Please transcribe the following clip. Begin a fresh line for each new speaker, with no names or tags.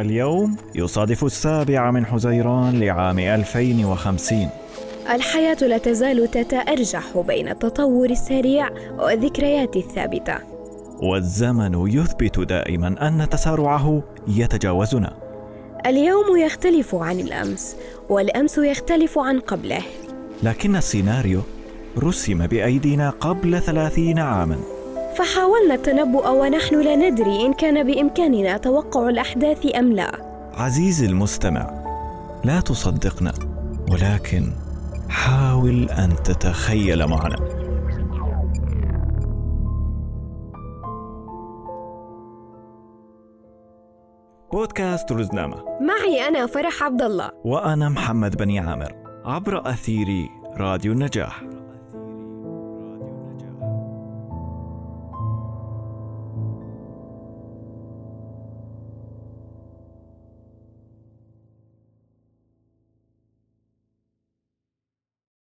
اليوم يصادف السابع من حزيران لعام 2050
الحياة لا تزال تتأرجح بين التطور السريع والذكريات الثابتة.
والزمن يثبت دائما أن تسارعه يتجاوزنا.
اليوم يختلف عن الأمس والأمس يختلف عن قبله.
لكن السيناريو رسم بأيدينا قبل ثلاثين عاماً.
فحاولنا التنبؤ ونحن لا ندري إن كان بإمكاننا توقع الأحداث أم لا.
عزيزي المستمع لا تصدقنا ولكن حاول أن تتخيل معنا. بودكاست رزنامة
معي أنا فرح عبد الله
وأنا محمد بني عامر عبر أثير راديو النجاح.